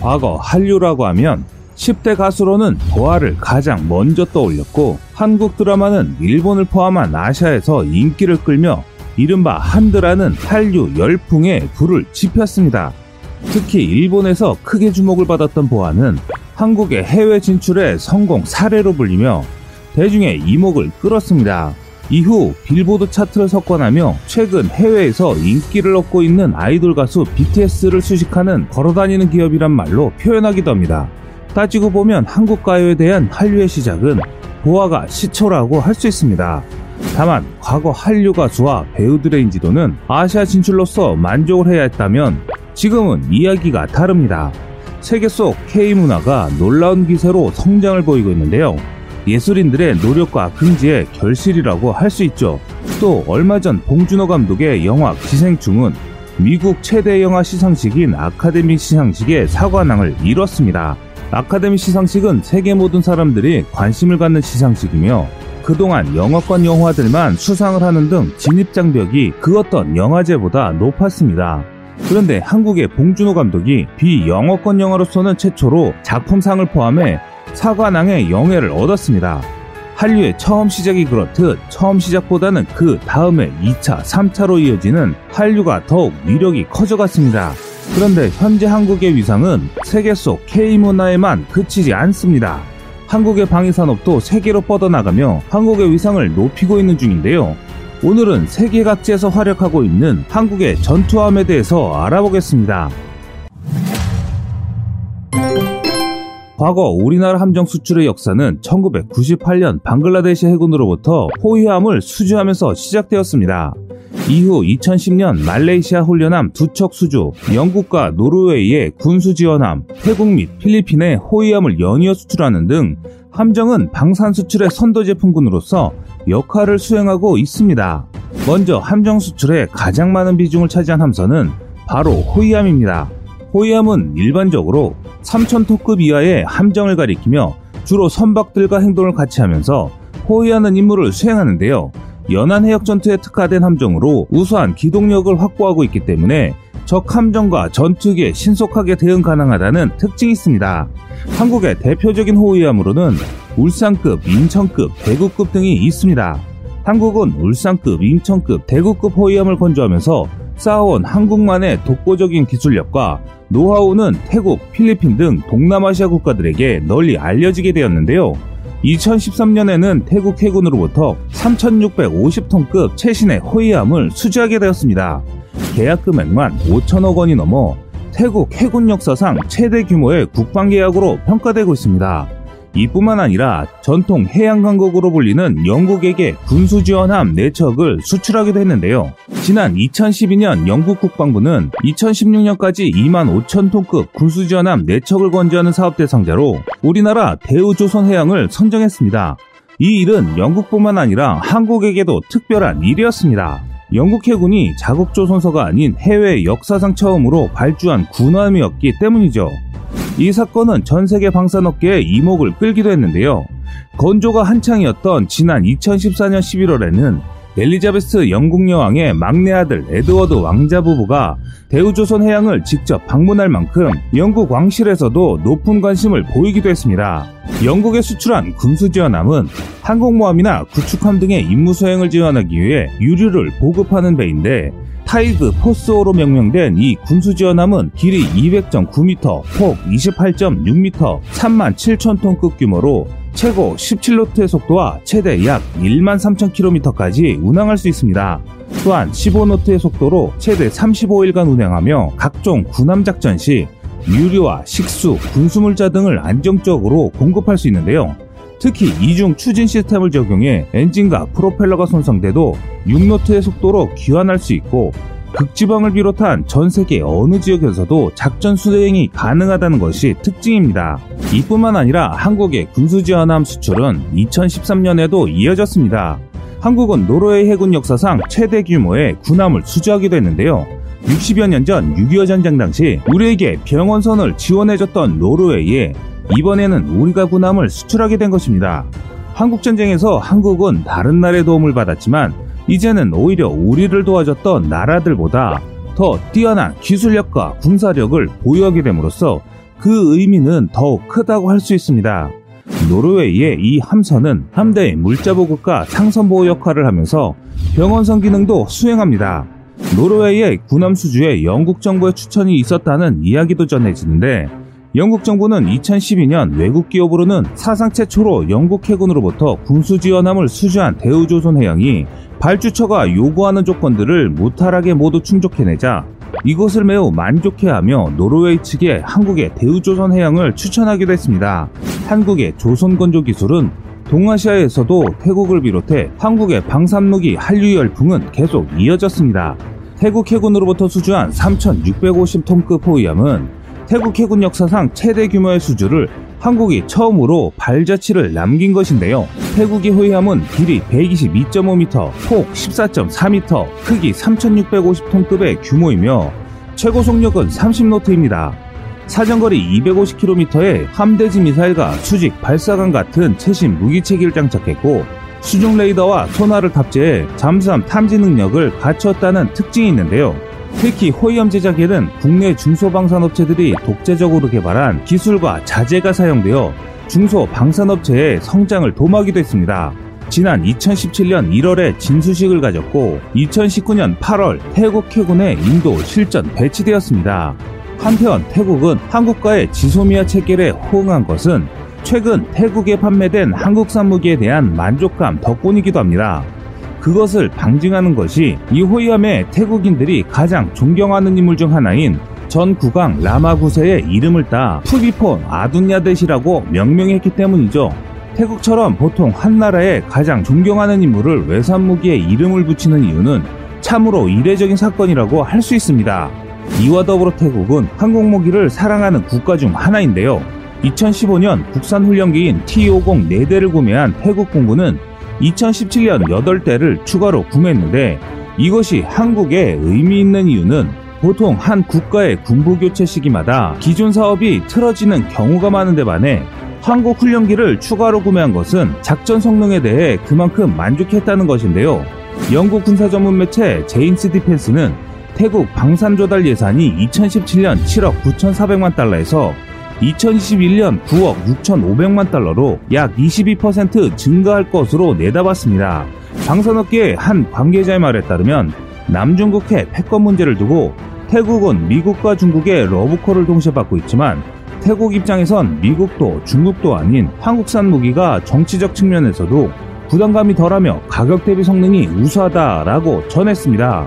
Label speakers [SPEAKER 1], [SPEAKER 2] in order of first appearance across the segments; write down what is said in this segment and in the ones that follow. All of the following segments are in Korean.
[SPEAKER 1] 과거 한류라고 하면 10대 가수로는 보아를 가장 먼저 떠올렸고 한국 드라마는 일본을 포함한 아시아에서 인기를 끌며 이른바 한드라는 한류 열풍에 불을 지폈습니다. 특히 일본에서 크게 주목을 받았던 보아는 한국의 해외 진출의 성공 사례로 불리며 대중의 이목을 끌었습니다. 이후 빌보드 차트를 석권하며 최근 해외에서 인기를 얻고 있는 아이돌 가수 BTS를 수식하는 걸어다니는 기업이란 말로 표현하기도 합니다. 따지고 보면 한국 가요에 대한 한류의 시작은 보아가 시초라고 할 수 있습니다. 다만 과거 한류 가수와 배우들의 인지도는 아시아 진출로서 만족을 해야 했다면 지금은 이야기가 다릅니다. 세계 속 K-문화가 놀라운 기세로 성장을 보이고 있는데요. 예술인들의 노력과 긍지의 결실이라고 할 수 있죠. 또 얼마 전 봉준호 감독의 영화 기생충은 미국 최대 영화 시상식인 아카데미 시상식의 사관왕을 이뤘습니다. 아카데미 시상식은 세계 모든 사람들이 관심을 갖는 시상식이며 그동안 영어권 영화들만 수상을 하는 등 진입장벽이 그 어떤 영화제보다 높았습니다. 그런데 한국의 봉준호 감독이 비영어권 영화로서는 최초로 작품상을 포함해 사관왕의 영예를 얻었습니다. 한류의 처음 시작이 그렇듯 처음 시작보다는 그 다음에 2차, 3차로 이어지는 한류가 더욱 위력이 커져갔습니다. 그런데 현재 한국의 위상은 세계 속 K문화에만 그치지 않습니다. 한국의 방위산업도 세계로 뻗어나가며 한국의 위상을 높이고 있는 중인데요. 오늘은 세계 각지에서 활약하고 있는 한국의 전투함에 대해서 알아보겠습니다. 과거 우리나라 함정 수출의 역사는 1998년 방글라데시 해군으로부터 호위함을 수주하면서 시작되었습니다. 이후 2010년 말레이시아 훈련함 두 척 수주, 영국과 노르웨이의 군수 지원함, 태국 및 필리핀의 호위함을 연이어 수출하는 등 함정은 방산 수출의 선도 제품군으로서 역할을 수행하고 있습니다. 먼저 함정 수출에 가장 많은 비중을 차지한 함선은 바로 호위함입니다. 호위함은 일반적으로 3,000톤급 이하의 함정을 가리키며 주로 선박들과 행동을 같이 하면서 호위하는 임무를 수행하는데요. 연안 해역 전투에 특화된 함정으로 우수한 기동력을 확보하고 있기 때문에 적 함정과 전투기에 신속하게 대응 가능하다는 특징이 있습니다. 한국의 대표적인 호위함으로는 울산급, 인천급, 대구급 등이 있습니다. 한국은 울산급, 인천급, 대구급 호위함을 건조하면서 쌓아온 한국만의 독보적인 기술력과 노하우는 태국, 필리핀 등 동남아시아 국가들에게 널리 알려지게 되었는데요. 2013년에는 태국 해군으로부터 3,650톤급 최신의 호위함을 수주하게 되었습니다. 계약 금액만 5천억 원이 넘어 태국 해군 역사상 최대 규모의 국방 계약으로 평가되고 있습니다. 이뿐만 아니라 전통 해양 강국으로 불리는 영국에게 군수 지원함 4척을 수출하기도 했는데요. 지난 2012년 영국 국방부는 2016년까지 2만 5천 톤급 군수 지원함 4척을 건조하는 사업 대상자로 우리나라 대우조선해양을 선정했습니다. 이 일은 영국뿐만 아니라 한국에게도 특별한 일이었습니다. 영국 해군이 자국 조선서가 아닌 해외 역사상 처음으로 발주한 군함이었기 때문이죠. 이 사건은 전 세계 방산업계의 이목을 끌기도 했는데요. 건조가 한창이었던 지난 2014년 11월에는 엘리자베스 영국 여왕의 막내 아들 에드워드 왕자 부부가 대우조선 해양을 직접 방문할 만큼 영국 왕실에서도 높은 관심을 보이기도 했습니다. 영국에 수출한 군수지원함은 항공모함이나 구축함 등의 임무 수행을 지원하기 위해 유류를 보급하는 배인데 타이드 포스호로 명명된 이 군수지원함은 길이 200.9m, 폭 28.6m, 3만 7천톤급 규모로 최고 17노트의 속도와 최대 약 1만 3천 킬로미터까지 운항할 수 있습니다. 또한 15노트의 속도로 최대 35일간 운행하며 각종 군함작전 시 유류와 식수, 군수물자 등을 안정적으로 공급할 수 있는데요. 특히 이중 추진 시스템을 적용해 엔진과 프로펠러가 손상돼도 6노트의 속도로 귀환할 수 있고 극지방을 비롯한 전 세계 어느 지역에서도 작전 수행이 가능하다는 것이 특징입니다. 이뿐만 아니라 한국의 군수 지원함 수출은 2013년에도 이어졌습니다. 한국은 노르웨이 해군 역사상 최대 규모의 군함을 수주하기도 했는데요. 60여 년 전 6.25 전쟁 당시 우리에게 병원선을 지원해줬던 노르웨이에 이번에는 우리가 군함을 수출하게 된 것입니다. 한국전쟁에서 한국은 다른 나라의 도움을 받았지만 이제는 오히려 우리를 도와줬던 나라들보다 더 뛰어난 기술력과 군사력을 보유하게 됨으로써 그 의미는 더욱 크다고 할 수 있습니다. 노르웨이의 이 함선은 함대의 물자보급과 상선보호 역할을 하면서 병원선 기능도 수행합니다. 노르웨이의 군함 수주에 영국 정부의 추천이 있었다는 이야기도 전해지는데 영국 정부는 2012년 외국 기업으로는 사상 최초로 영국 해군으로부터 군수 지원함을 수주한 대우조선해양이 발주처가 요구하는 조건들을 무탈하게 모두 충족해내자 이것을 매우 만족해하며 노르웨이 측에 한국의 대우조선해양을 추천하기도 했습니다. 한국의 조선건조 기술은 동아시아에서도 태국을 비롯해 한국의 방산무기 한류 열풍은 계속 이어졌습니다. 태국 해군으로부터 수주한 3,650톤급 호위함은 태국 해군 역사상 최대 규모의 수주를 한국이 처음으로 발자취를 남긴 것인데요. 태국의 호위함은 길이 122.5m, 폭 14.4m, 크기 3,650톤급의 규모이며 최고 속력은 30노트입니다. 사정거리 250km의 함대지 미사일과 수직 발사관 같은 최신 무기체계를 장착했고 수중 레이더와 소나를 탑재해 잠수함 탐지 능력을 갖췄다는 특징이 있는데요. 특히 호위함 제작에는 국내 중소방산업체들이 독자적으로 개발한 기술과 자재가 사용되어 중소방산업체의 성장을 도모하기도 했습니다. 지난 2017년 1월에 진수식을 가졌고 2019년 8월 태국 해군에 인도 실전 배치되었습니다. 한편 태국은 한국과의 지소미아 체결에 호응한 것은 최근 태국에 판매된 한국산 무기에 대한 만족감 덕분이기도 합니다. 그것을 방증하는 것이 이 호위함의 태국인들이 가장 존경하는 인물 중 하나인 전 국왕 라마 9세의 이름을 따 푸비폰 아둔야댓이라고 명명했기 때문이죠. 태국처럼 보통 한 나라의 가장 존경하는 인물을 외산 무기에 이름을 붙이는 이유는 참으로 이례적인 사건이라고 할 수 있습니다. 이와 더불어 태국은 항공모기를 사랑하는 국가 중 하나인데요. 2015년 국산 훈련기인 T-50 4대를 구매한 태국 공군은 2017년 8대를 추가로 구매했는데 이것이 한국에 의미 있는 이유는 보통 한 국가의 군부 교체 시기마다 기존 사업이 틀어지는 경우가 많은데 반해 한국 훈련기를 추가로 구매한 것은 작전 성능에 대해 그만큼 만족했다는 것인데요. 영국 군사 전문 매체 제인스 디펜스는 태국 방산 조달 예산이 2017년 7억 9,400만 달러에서 2021년 9억 6,500만 달러로 약 22% 증가할 것으로 내다봤습니다. 방산업계의 한 관계자의 말에 따르면 남중국해 패권 문제를 두고 태국은 미국과 중국의 러브콜을 동시에 받고 있지만 태국 입장에선 미국도 중국도 아닌 한국산 무기가 정치적 측면에서도 부담감이 덜하며 가격 대비 성능이 우수하다라고 전했습니다.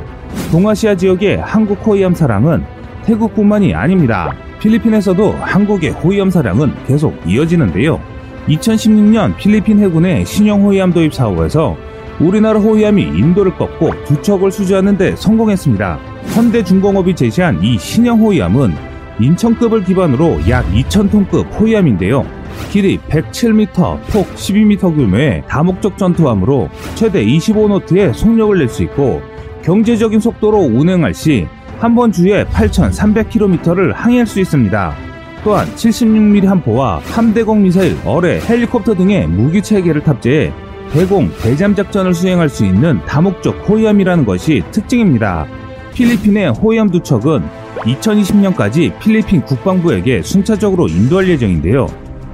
[SPEAKER 1] 동아시아 지역의 한국 호위함 사랑은 태국뿐만이 아닙니다. 필리핀에서도 한국의 호위함 사량은 계속 이어지는데요. 2016년 필리핀 해군의 신형 호위함 도입 사업에서 우리나라 호위함이 인도를 꺾고 두 척을 수주하는 데 성공했습니다. 현대중공업이 제시한 이 신형 호위함은 인천급을 기반으로 약 2,000톤급 호위함인데요. 길이 107m, 폭 12m 규모의 다목적 전투함으로 최대 25노트의 속력을 낼 수 있고 경제적인 속도로 운행할 시 한 번 주에 8,300km를 항해할 수 있습니다. 또한 76mm 함포와 함대공 미사일, 어뢰, 헬리콥터 등의 무기 체계를 탑재해 대공, 대잠 작전을 수행할 수 있는 다목적 호위함이라는 것이 특징입니다. 필리핀의 호위함 두 척은 2020년까지 필리핀 국방부에게 순차적으로 인도할 예정인데요.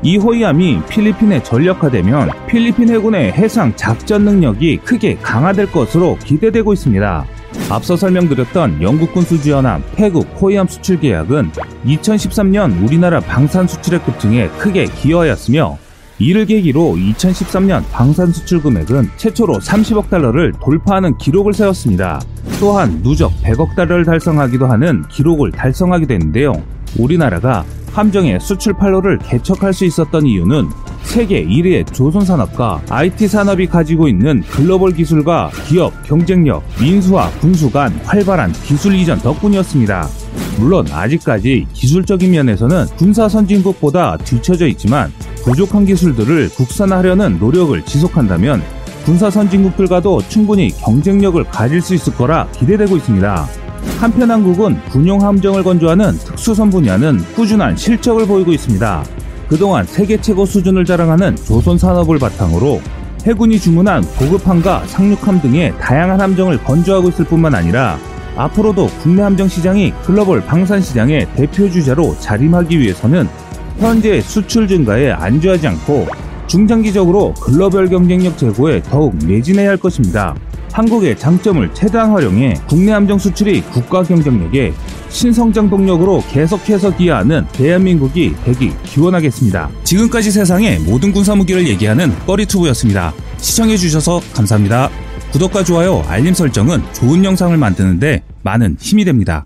[SPEAKER 1] 이 호위함이 필리핀에 전력화되면 필리핀 해군의 해상 작전 능력이 크게 강화될 것으로 기대되고 있습니다. 앞서 설명드렸던 영국군 수주연함 태국 호위함 수출 계약은 2013년 우리나라 방산 수출액 급증에 크게 기여하였으며 이를 계기로 2013년 방산 수출 금액은 최초로 30억 달러를 돌파하는 기록을 세웠습니다. 또한 누적 100억 달러를 달성하기도 하는 기록을 달성하게 되는데요. 우리나라가 함정의 수출 판로를 개척할 수 있었던 이유는 세계 1위의 조선산업과 IT 산업이 가지고 있는 글로벌 기술과 기업, 경쟁력, 민수와 군수 간 활발한 기술 이전 덕분이었습니다. 물론 아직까지 기술적인 면에서는 군사 선진국보다 뒤처져 있지만 부족한 기술들을 국산화하려는 노력을 지속한다면 군사 선진국들과도 충분히 경쟁력을 가질 수 있을 거라 기대되고 있습니다. 한편 한국은 군용 함정을 건조하는 특수선 분야는 꾸준한 실적을 보이고 있습니다. 그동안 세계 최고 수준을 자랑하는 조선 산업을 바탕으로 해군이 주문한 보급함과 상륙함 등의 다양한 함정을 건조하고 있을 뿐만 아니라 앞으로도 국내 함정 시장이 글로벌 방산 시장의 대표 주자로 자림하기 위해서는 현재 수출 증가에 안주하지 않고 중장기적으로 글로벌 경쟁력 제고에 더욱 매진해야 할 것입니다. 한국의 장점을 최대한 활용해 국내 함정 수출이 국가 경쟁력에 신성장 동력으로 계속해서 기여하는 대한민국이 되기 기원하겠습니다. 지금까지 세상의 모든 군사무기를 얘기하는 꺼리투브였습니다. 시청해주셔서 감사합니다. 구독과 좋아요, 알림 설정은 좋은 영상을 만드는데 많은 힘이 됩니다.